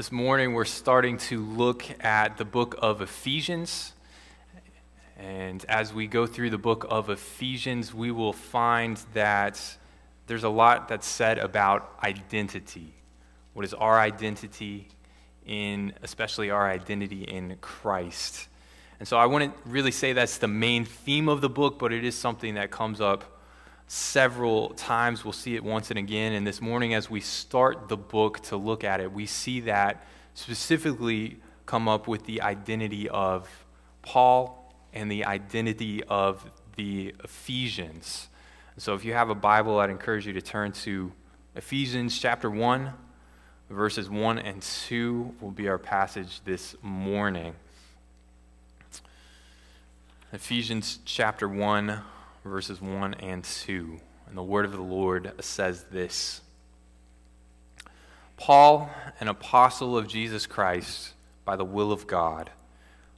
This morning, we're starting to look at the book of Ephesians. And as we go through the book of Ephesians, we will find that there's a lot that's said about identity. What is our identity in, especially our identity in Christ? And so I wouldn't really say that's the main theme of the book, but it is something that comes up several times. We'll see it once and again. And this morning, as we start the book to look at it, we see that specifically come up with the identity of Paul and the identity of the Ephesians. So if you have a Bible, I'd encourage you to turn to Ephesians chapter 1, verses 1 and 2 will be our passage this morning. Ephesians chapter 1 verses 1 and 2. And the word of the Lord says this Paul, an apostle of Jesus Christ, by the will of God,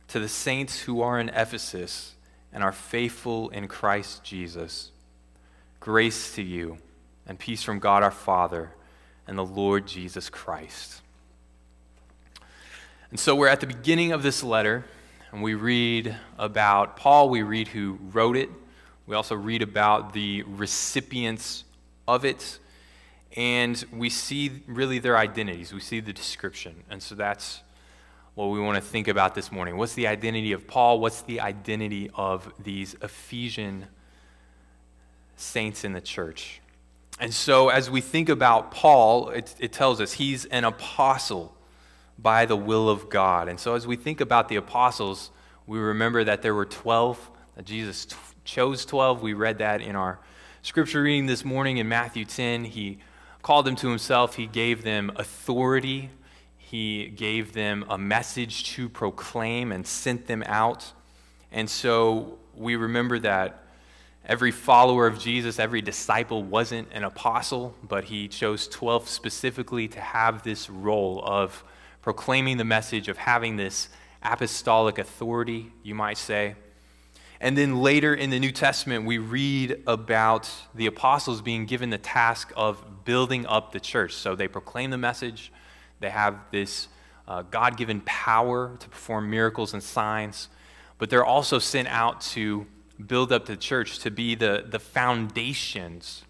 to the saints who are in Ephesus and are faithful in Christ Jesus, grace to you and peace from God our Father and the Lord Jesus Christ. And so we're at the beginning of this letter, and we read about Paul, we read who wrote it, we also read about the recipients of it, and we see really their identities. We see the description. And so that's what we want to think about this morning. What's the identity of Paul? What's the identity of these Ephesian saints in the church? And so, as we think about Paul, it, it, tells us he's an apostle by the will of God. And so, as we think about the apostles, we remember that there were 12, that Jesus chose 12. We read that in our scripture reading this morning in Matthew 10. He called them to himself, he gave them authority, he gave them a message to proclaim and sent them out. And so we remember that every follower of Jesus, every disciple wasn't an apostle, but he chose 12 specifically to have this role of proclaiming the message, of having this apostolic authority, you might say. And then later in the New Testament, we read about the apostles being given the task of building up the church. So they proclaim the message, they have this uh, God given power to perform miracles and signs, but they're also sent out to build up the church, to be the, the foundations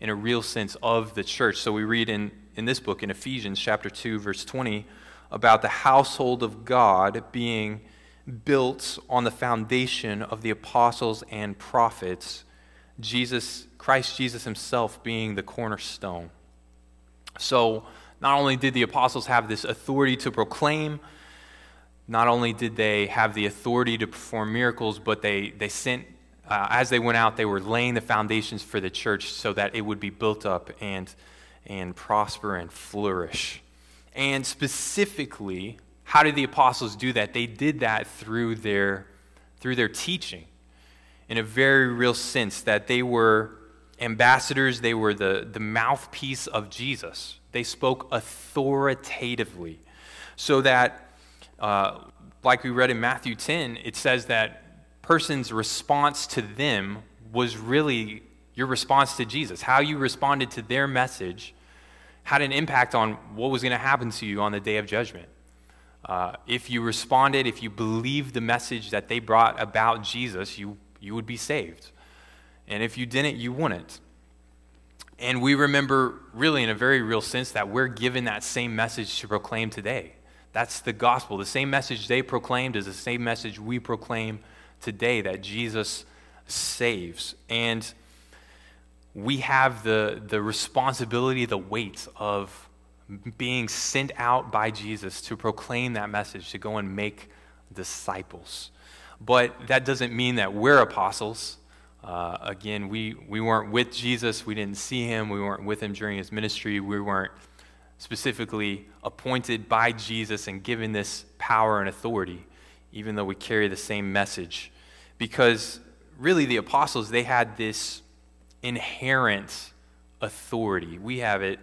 in a real sense of the church. So we read in, in this book, in Ephesians chapter 2, verse 20, about the household of God being built on the foundation of the apostles and prophets, Jesus, Christ Jesus himself being the cornerstone. So, not only did the apostles have this authority to proclaim, not only did they have the authority to perform miracles, but they, they sent, uh, as they went out, they were laying the foundations for the church so that it would be built up and, and prosper and flourish. And specifically, how did the apostles do that? They did that through their, through their teaching in a very real sense, that they were ambassadors, they were the, the mouthpiece of Jesus. They spoke authoritatively. So that, uh, like we read in Matthew 10, it says that person's response to them was really your response to Jesus. How you responded to their message had an impact on what was going to happen to you on the day of judgment. Uh, if you responded, if you believed the message that they brought about Jesus, you, you would be saved. And if you didn't, you wouldn't. And we remember, really, in a very real sense, that we're given that same message to proclaim today. That's the gospel. The same message they proclaimed is the same message we proclaim today that Jesus saves. And we have the, the responsibility, the weight of being sent out by Jesus to proclaim that message, to go and make disciples. But that doesn't mean that we're apostles. Uh, again, we, we weren't with Jesus. We didn't see him. We weren't with him during his ministry. We weren't specifically appointed by Jesus and given this power and authority, even though we carry the same message. Because really, the apostles, they had this inherent authority. We have it.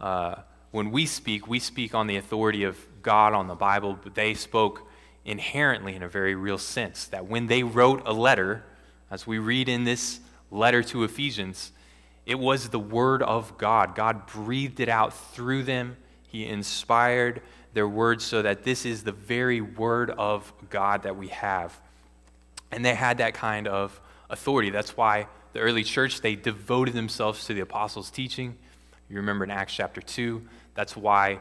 Uh, when we speak, we speak on the authority of God on the Bible, but they spoke inherently in a very real sense. That when they wrote a letter, as we read in this letter to Ephesians, it was the Word of God. God breathed it out through them. He inspired their words so that this is the very word of God that we have. And they had that kind of authority. That's why the early church, they devoted themselves to the apostles' teaching. You remember in Acts chapter 2, that's why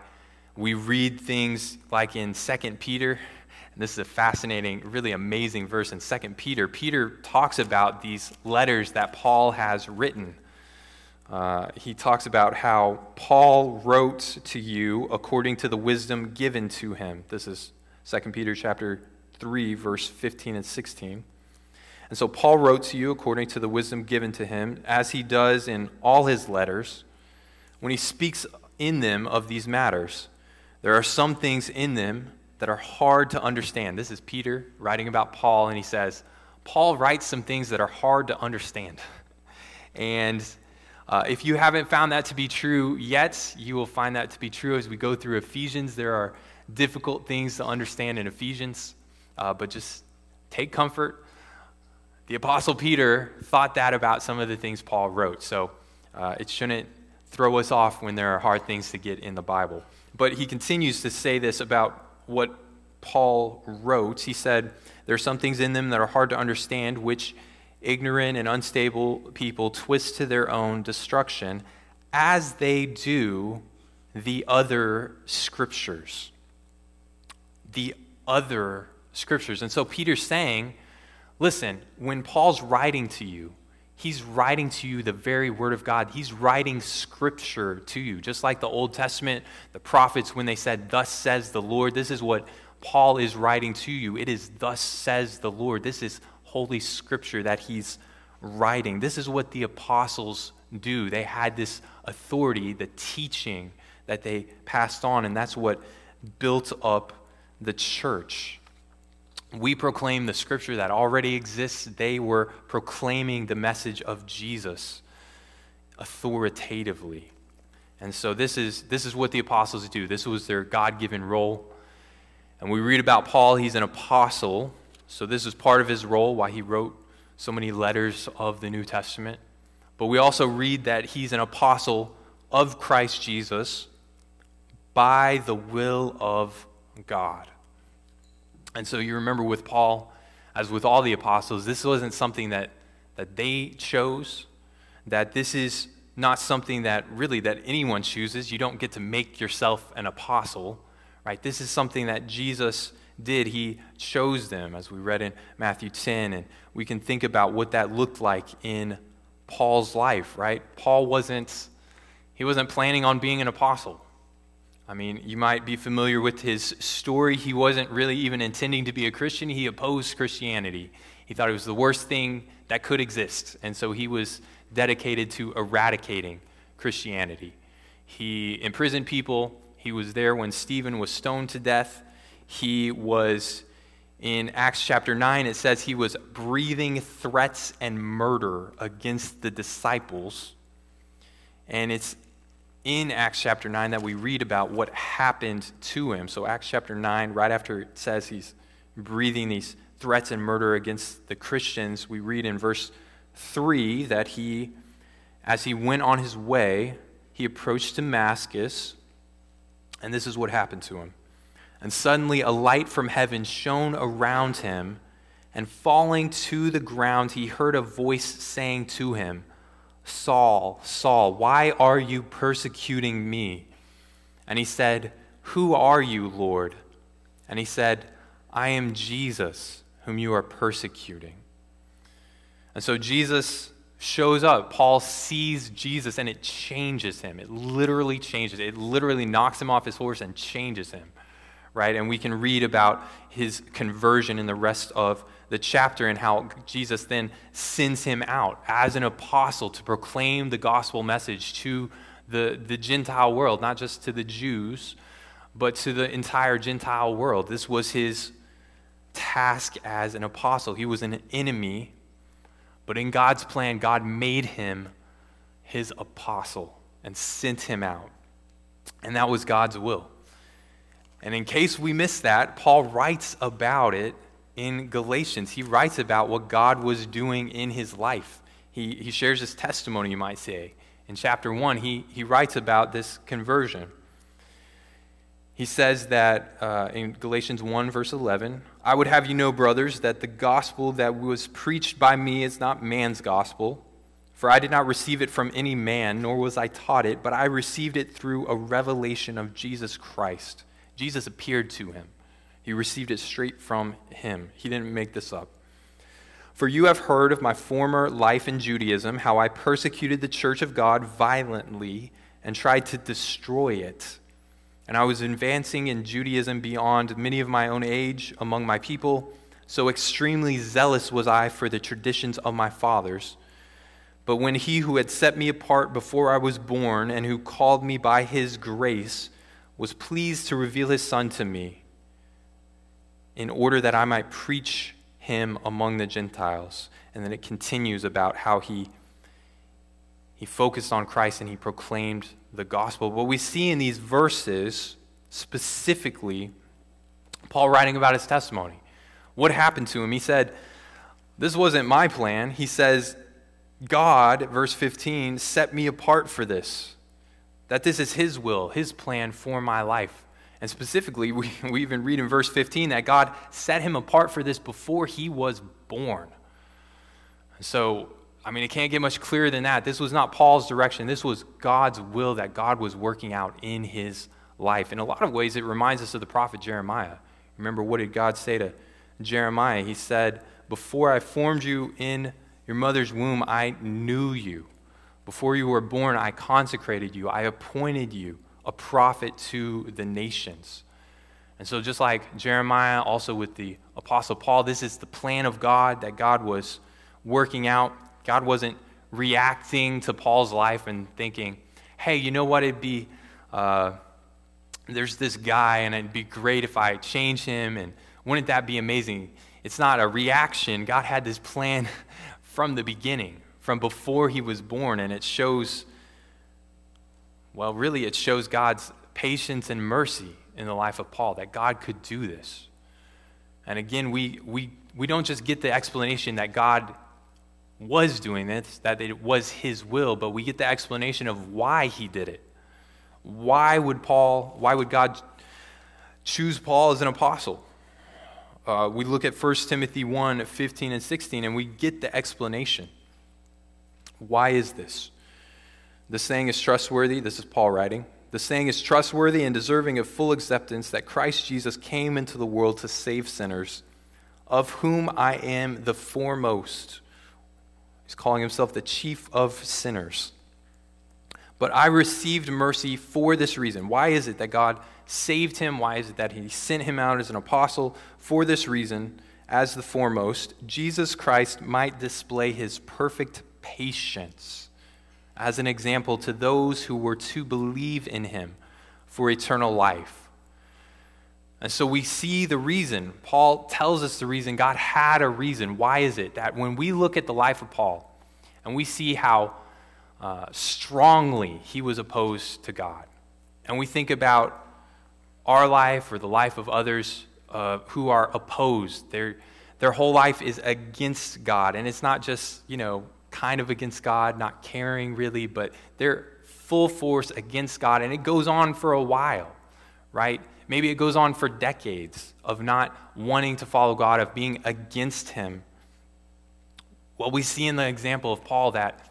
we read things like in 2 Peter. And this is a fascinating, really amazing verse in 2 Peter. Peter talks about these letters that Paul has written. Uh, he talks about how Paul wrote to you according to the wisdom given to him. This is 2 Peter chapter 3, verse 15 and 16. And so Paul wrote to you according to the wisdom given to him, as he does in all his letters, when he speaks in them of these matters. There are some things in them that are hard to understand. This is Peter writing about Paul, and he says, Paul writes some things that are hard to understand. And uh, if you haven't found that to be true yet, you will find that to be true as we go through Ephesians. There are difficult things to understand in Ephesians, uh, but just take comfort. The Apostle Peter thought that about some of the things Paul wrote, so uh, it shouldn't throw us off when there are hard things to get in the Bible. But he continues to say this about what Paul wrote. He said, There are some things in them that are hard to understand, which ignorant and unstable people twist to their own destruction, as they do the other scriptures. The other scriptures. And so Peter's saying, listen, when Paul's writing to you, He's writing to you the very word of God. He's writing scripture to you. Just like the Old Testament, the prophets, when they said, Thus says the Lord, this is what Paul is writing to you. It is, Thus says the Lord. This is holy scripture that he's writing. This is what the apostles do. They had this authority, the teaching that they passed on, and that's what built up the church. We proclaim the scripture that already exists. They were proclaiming the message of Jesus authoritatively. And so this is, this is what the apostles do. This was their God given role. And we read about Paul, he's an apostle. So this is part of his role, why he wrote so many letters of the New Testament. But we also read that he's an apostle of Christ Jesus by the will of God. And so you remember with Paul, as with all the apostles, this wasn't something that, that they chose, that this is not something that really that anyone chooses. You don't get to make yourself an apostle, right? This is something that Jesus did. He chose them, as we read in Matthew 10, and we can think about what that looked like in Paul's life, right? Paul wasn't he wasn't planning on being an apostle. I mean, you might be familiar with his story. He wasn't really even intending to be a Christian, he opposed Christianity. He thought it was the worst thing that could exist, and so he was dedicated to eradicating Christianity. He imprisoned people. He was there when Stephen was stoned to death. He was, in Acts chapter 9, it says he was breathing threats and murder against the disciples. And it's in Acts chapter 9 that we read about what happened to him. So, Acts chapter 9, right after it says he's breathing these threats and murder against the Christians, we read in verse 3 that he, as he went on his way, he approached Damascus, and this is what happened to him. And suddenly a light from heaven shone around him, and falling to the ground, he heard a voice saying to him, Saul, Saul, why are you persecuting me? And he said, Who are you, Lord? And he said, I am Jesus, whom you are persecuting. And so Jesus shows up. Paul sees Jesus and it changes him. It literally changes. It literally knocks him off his horse and changes him. Right? And we can read about his conversion in the rest of the chapter and how Jesus then sends him out as an apostle to proclaim the gospel message to the, the Gentile world, not just to the Jews, but to the entire Gentile world. This was his task as an apostle. He was an enemy, but in God's plan, God made him his apostle and sent him out. And that was God's will. And in case we miss that, Paul writes about it in Galatians. He writes about what God was doing in his life. He, he shares his testimony, you might say. In chapter 1, he, he writes about this conversion. he says that uh, in Galatians 1, verse 11, I would have you know, brothers, that the gospel that was preached by me is not man's gospel. For I did not receive it from any man, nor was I taught it, but I received it through a revelation of Jesus Christ. Jesus appeared to him. He received it straight from him. He didn't make this up. For you have heard of my former life in Judaism, how I persecuted the church of God violently and tried to destroy it. And I was advancing in Judaism beyond many of my own age among my people. So extremely zealous was I for the traditions of my fathers. But when he who had set me apart before I was born and who called me by his grace was pleased to reveal his son to me, in order that I might preach him among the Gentiles. And then it continues about how he, he focused on Christ and he proclaimed the gospel. What we see in these verses, specifically, Paul writing about his testimony. What happened to him? He said, This wasn't my plan. He says, God, verse 15, set me apart for this. That this is His will, His plan for my life. And specifically, we, we even read in verse 15 that God set him apart for this before he was born. So, I mean, it can't get much clearer than that. This was not Paul's direction, this was God's will that God was working out in his life. In a lot of ways, it reminds us of the prophet Jeremiah. Remember, what did God say to Jeremiah? He said, Before I formed you in your mother's womb, I knew you. Before you were born, I consecrated you. I appointed you a prophet to the nations. And so, just like Jeremiah, also with the Apostle Paul, this is the plan of God that God was working out. God wasn't reacting to Paul's life and thinking, hey, you know what? It'd be, uh, there's this guy, and it'd be great if I change him, and wouldn't that be amazing? It's not a reaction. God had this plan from the beginning, from before he was born, and it shows, well, really, it shows God's patience and mercy in the life of Paul, that God could do this. And again, we, we, we don't just get the explanation that God was doing this, that it was his will, but we get the explanation of why he did it. Why would Paul, why would God choose Paul as an apostle? uh, we look at 1 Timothy 1 15 and 16, and we get the explanation. Why is this? The saying is trustworthy. This is Paul writing. The saying is trustworthy and deserving of full acceptance that Christ Jesus came into the world to save sinners, of whom I am the foremost. He's calling himself the chief of sinners. But I received mercy for this reason. Why is it that God saved him? Why is it that he sent him out as an apostle? For this reason, as the foremost, Jesus Christ might display his perfect patience as an example to those who were to believe in him for eternal life. And so we see the reason. Paul tells us the reason. God had a reason. Why is it that when we look at the life of Paul and we see how uh, strongly he was opposed to God, and we think about our life or the life of others uh, who are opposed. Their, their whole life is against God. And it's not just, you know, kind of against God, not caring really, but they're full force against God. And it goes on for a while, right? Maybe it goes on for decades of not wanting to follow God, of being against Him. Well, we see in the example of Paul that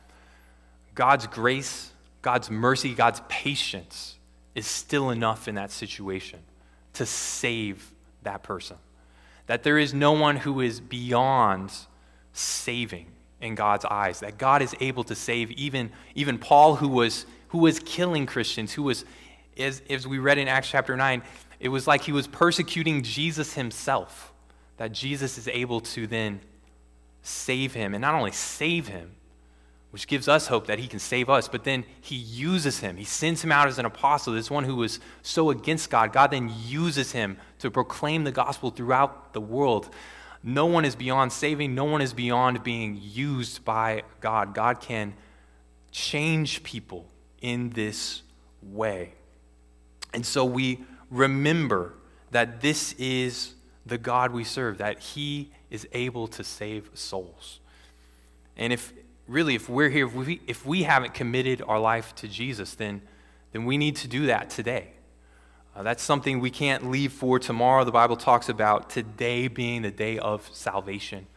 God's grace, God's mercy, God's patience is still enough in that situation to save that person. That there is no one who is beyond saving in God's eyes. That God is able to save even, even Paul, who was, who was killing Christians, who was, as, as we read in Acts chapter 9, it was like he was persecuting Jesus himself. That Jesus is able to then save him, and not only save him, which gives us hope that he can save us. But then he uses him. He sends him out as an apostle, this one who was so against God. God then uses him to proclaim the gospel throughout the world. No one is beyond saving, no one is beyond being used by God. God can change people in this way. And so we remember that this is the God we serve, that he is able to save souls. And if really, if we're here, if we, if we haven't committed our life to Jesus, then, then we need to do that today. Uh, that's something we can't leave for tomorrow. The Bible talks about today being the day of salvation.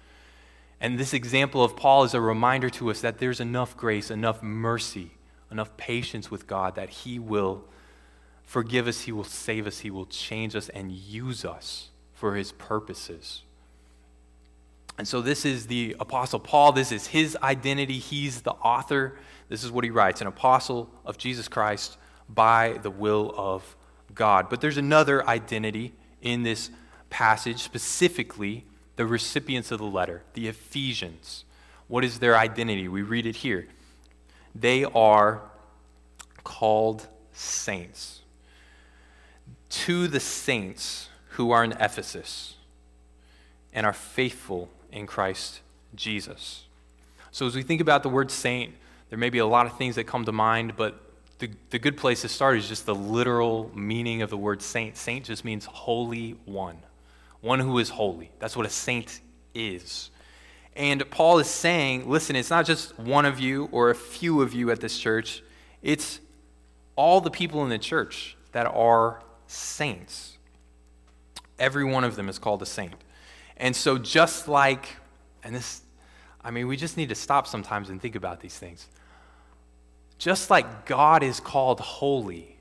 And this example of Paul is a reminder to us that there's enough grace, enough mercy, enough patience with God that He will forgive us, He will save us, He will change us, and use us for His purposes. And so, this is the Apostle Paul. This is his identity. He's the author. This is what he writes an apostle of Jesus Christ by the will of God. But there's another identity in this passage, specifically the recipients of the letter, the Ephesians. What is their identity? We read it here. They are called saints. To the saints who are in Ephesus and are faithful in Christ Jesus. So, as we think about the word saint, there may be a lot of things that come to mind, but the, the good place to start is just the literal meaning of the word saint. Saint just means holy one, one who is holy. That's what a saint is. And Paul is saying, listen, it's not just one of you or a few of you at this church, it's all the people in the church that are saints. Every one of them is called a saint. And so, just like, and this, I mean, we just need to stop sometimes and think about these things. Just like God is called holy,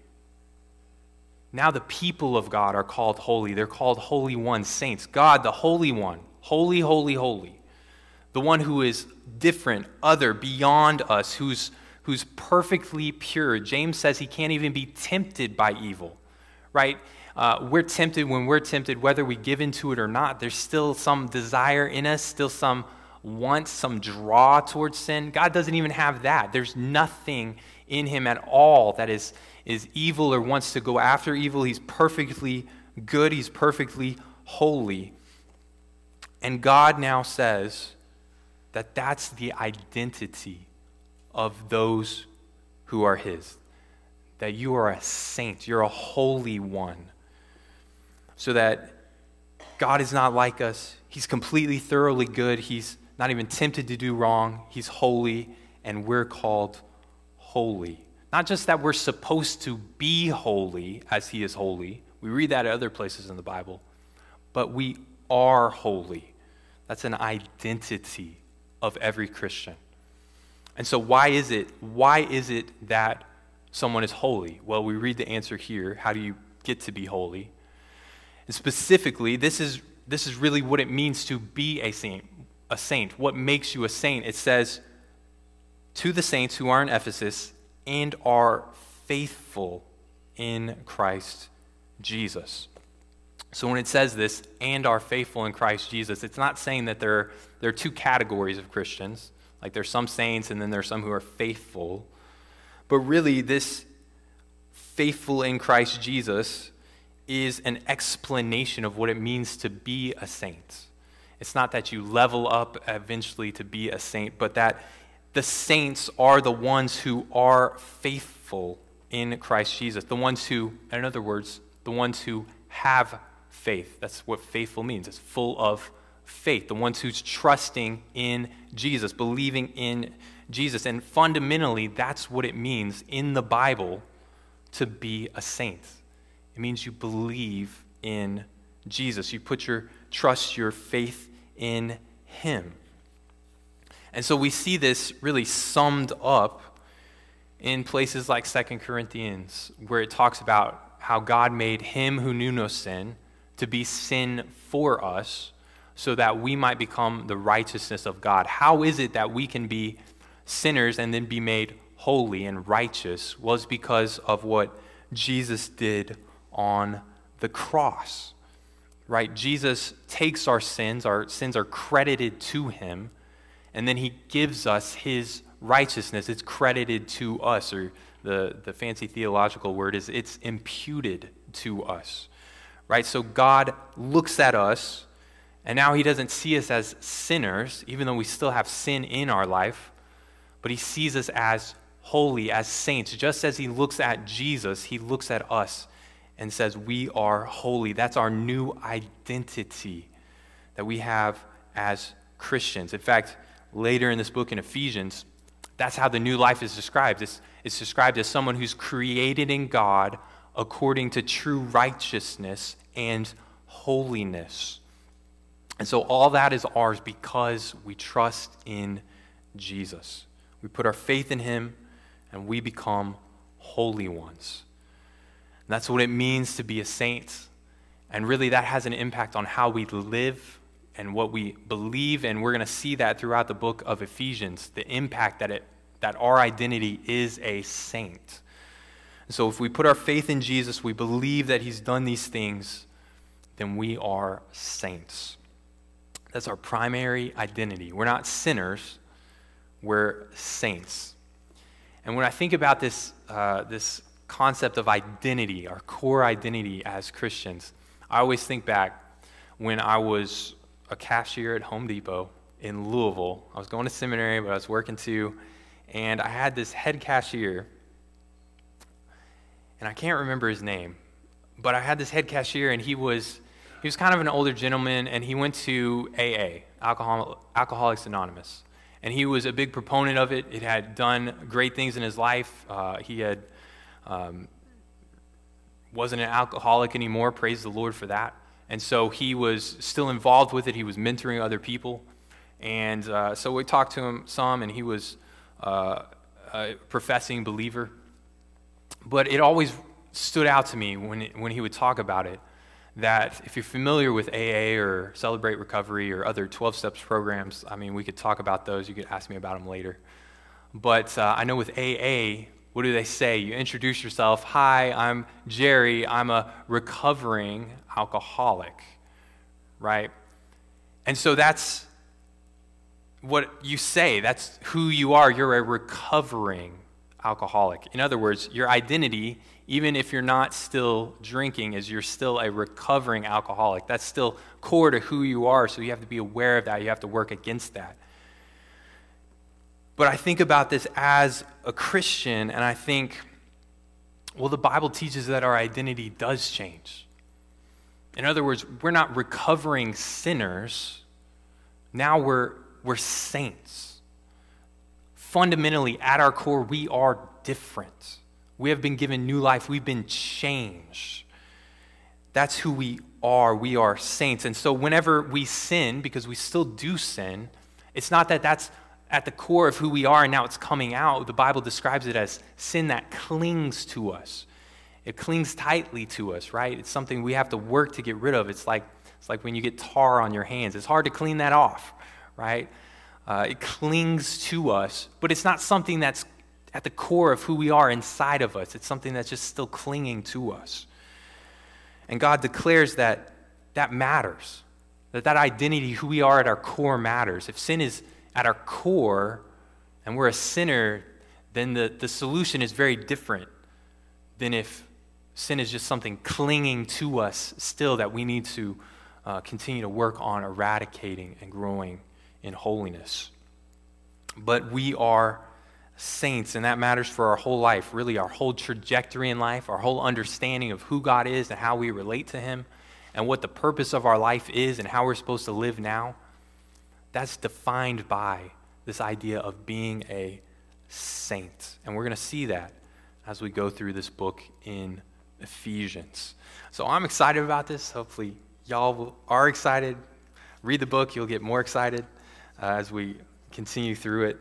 now the people of God are called holy. They're called holy ones, saints. God, the holy one, holy, holy, holy. The one who is different, other, beyond us, who's, who's perfectly pure. James says he can't even be tempted by evil, right? uh, we're tempted when we're tempted, whether we give into it or not. There's still some desire in us, still some want, some draw towards sin. God doesn't even have that. There's nothing in him at all that is, is evil or wants to go after evil. He's perfectly good, he's perfectly holy. And God now says that that's the identity of those who are his. That you are a saint, you're a holy one so that God is not like us. He's completely, thoroughly good. He's not even tempted to do wrong. He's holy, and we're called holy. Not just that we're supposed to be holy as He is holy, we read that at other places in the Bible, but we are holy. That's an identity of every Christian. And so, why is it? Why is it that someone is holy? Well, we read the answer here. How do you get to be holy? And specifically, this is, this is really what it means to be a saint. A saint. What makes you a saint? It says, to the saints who are in Ephesus and are faithful in Christ Jesus. So when it says this, and are faithful in Christ Jesus, it's not saying that there are, there are two categories of Christians. Like there's some saints and then there's some who are faithful. But really, this faithful in Christ Jesus is an explanation of what it means to be a saint. It's not that you level up eventually to be a saint, but that the saints are the ones who are faithful in Christ Jesus. The ones who, in other words, the ones who have faith. That's what faithful means. It's full of faith. The ones who's trusting in Jesus, believing in Jesus. And fundamentally, that's what it means in the Bible to be a saint. It means you believe in Jesus. You put your trust, your faith in Him. And so we see this really summed up in places like Second Corinthians, where it talks about how God made Him who knew no sin to be sin for us so that we might become the righteousness of God. How is it that we can be sinners and then be made holy and righteous? Was because of what Jesus did on the cross. Right? Jesus takes our sins, our sins are credited to him, and then he gives us his righteousness. It's credited to us, or the, the fancy theological word is it's imputed to us. Right? So God looks at us, and now he doesn't see us as sinners, even though we still have sin in our life, but he sees us as holy, as saints. Just as he looks at Jesus, he looks at us and says, We are holy. That's our new identity that we have as Christians. In fact, later in this book in Ephesians, that's how the new life is described. It's, it's described as someone who's created in God according to true righteousness and holiness. And so all that is ours because we trust in Jesus. We put our faith in him and we become holy ones. That's what it means to be a saint. And really, that has an impact on how we live and what we believe. And we're going to see that throughout the book of Ephesians the impact that, it, that our identity is a saint. And so, if we put our faith in Jesus, we believe that he's done these things, then we are saints. That's our primary identity. We're not sinners, we're saints. And when I think about this, uh, this concept of identity, our core identity as Christians, I always think back when I was a cashier at Home Depot in Louisville. I was going to seminary, but I was working too. And I had this head cashier, and I can't remember his name, but I had this head cashier, and he was, he was kind of an older gentleman, and he went to AA, Alcohol, Alcoholics Anonymous. And he was a big proponent of it. It had done great things in his life. Uh, he had um, wasn't an alcoholic anymore. Praise the Lord for that. And so he was still involved with it. He was mentoring other people. And uh, so we talked to him some, and he was uh, a professing believer. But it always stood out to me when, it, when he would talk about it that if you're familiar with AA or Celebrate Recovery or other 12 Steps programs, I mean, we could talk about those. You could ask me about them later. But uh, I know with AA, what do they say? You introduce yourself. Hi, I'm Jerry. I'm a recovering alcoholic, right? And so that's what you say. That's who you are. You're a recovering alcoholic. In other words, your identity, even if you're not still drinking, is you're still a recovering alcoholic. That's still core to who you are, so you have to be aware of that. You have to work against that. But I think about this as a Christian, and I think, well, the Bible teaches that our identity does change. In other words, we're not recovering sinners, now we're, we're saints. Fundamentally, at our core, we are different. We have been given new life, we've been changed. That's who we are. We are saints. And so, whenever we sin, because we still do sin, it's not that that's at the core of who we are and now it's coming out. The Bible describes it as sin that clings to us. It clings tightly to us, right? It's something we have to work to get rid of. It's like, it's like when you get tar on your hands. It's hard to clean that off, right? Uh, it clings to us, but it's not something that's at the core of who we are inside of us. It's something that's just still clinging to us. And God declares that that matters, that that identity, who we are at our core, matters. If sin is at our core and we're a sinner, then the, the solution is very different than if sin is just something clinging to us still that we need to uh, continue to work on eradicating and growing in holiness. But we are saints, and that matters for our whole life, really, our whole trajectory in life, our whole understanding of who God is and how we relate to Him, and what the purpose of our life is and how we're supposed to live now that's defined by this idea of being a saint. And we're going to see that as we go through this book in Ephesians. So I'm excited about this. Hopefully, y'all are excited. Read the book, you'll get more excited uh, as we continue through it.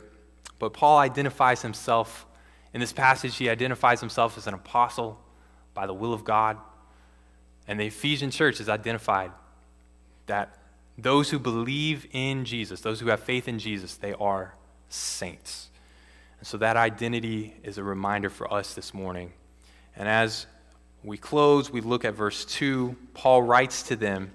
But Paul identifies himself in this passage, he identifies himself as an apostle by the will of God. And the Ephesian church is identified that those who believe in Jesus, those who have faith in Jesus, they are saints. And so that identity is a reminder for us this morning. And as we close, we look at verse 2. Paul writes to them,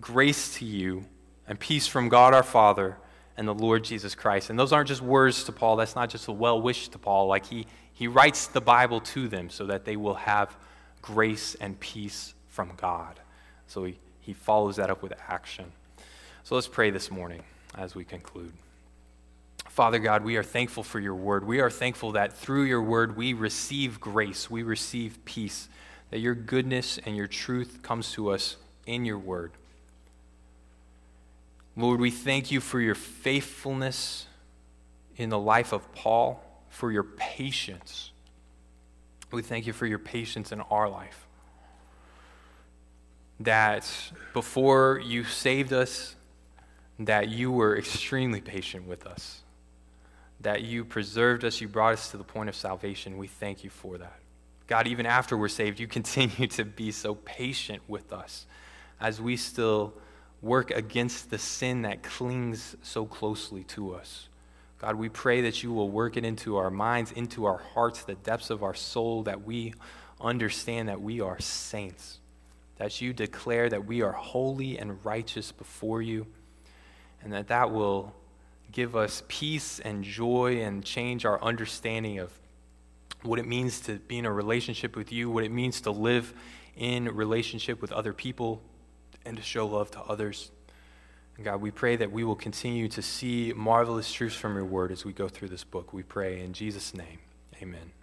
Grace to you and peace from God our Father and the Lord Jesus Christ. And those aren't just words to Paul, that's not just a well wish to Paul. Like he, he writes the Bible to them so that they will have grace and peace from God. So he, he follows that up with action. So let's pray this morning as we conclude. Father God, we are thankful for your word. We are thankful that through your word we receive grace, we receive peace, that your goodness and your truth comes to us in your word. Lord, we thank you for your faithfulness in the life of Paul, for your patience, We thank you for your patience in our life. That before you saved us, that you were extremely patient with us. That you preserved us, you brought us to the point of salvation. We thank you for that. God, even after we're saved, you continue to be so patient with us as we still work against the sin that clings so closely to us. God, we pray that you will work it into our minds, into our hearts, the depths of our soul, that we understand that we are saints, that you declare that we are holy and righteous before you, and that that will give us peace and joy and change our understanding of what it means to be in a relationship with you, what it means to live in relationship with other people, and to show love to others. And God, we pray that we will continue to see marvelous truths from your word as we go through this book. We pray in Jesus' name. Amen.